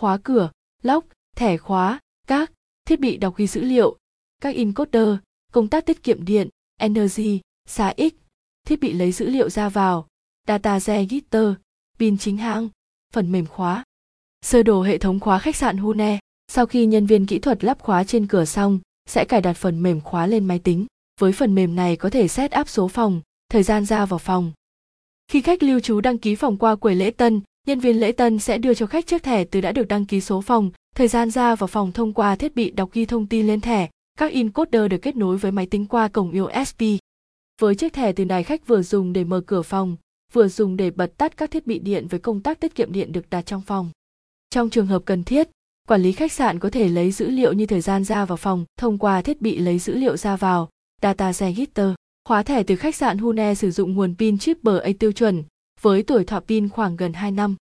khóa cửa, lóc, thẻ khóa, các thiết bị đọc ghi dữ liệu, các encoder, công tác tiết kiệm điện, energy, xa X, thiết bị lấy dữ liệu ra vào, data register, pin chính hãng, phần mềm khóa. Sơ đồ hệ thống khóa khách sạn Hune, sau khi nhân viên kỹ thuật lắp khóa trên cửa xong, sẽ cài đặt phần mềm khóa lên máy tính. Với phần mềm này có thể set up số phòng, thời gian ra vào phòng. Khi khách lưu trú đăng ký phòng qua quầy lễ tân, nhân viên lễ tân sẽ đưa cho khách chiếc thẻ từ đã được đăng ký số phòng, thời gian ra vào phòng thông qua thiết bị đọc ghi thông tin lên thẻ. Các encoder được kết nối với máy tính qua cổng USB. Với chiếc thẻ từ đài khách vừa dùng để mở cửa phòng, vừa dùng để bật tắt các thiết bị điện với công tắc tiết kiệm điện được đặt trong phòng. Trong trường hợp cần thiết, quản lý khách sạn có thể lấy dữ liệu như thời gian ra vào phòng thông qua thiết bị lấy dữ liệu ra vào, data register. Khóa thẻ từ khách sạn Hune sử dụng nguồn pin chip BA tiêu chuẩn, với tuổi thọ pin khoảng gần 2 năm.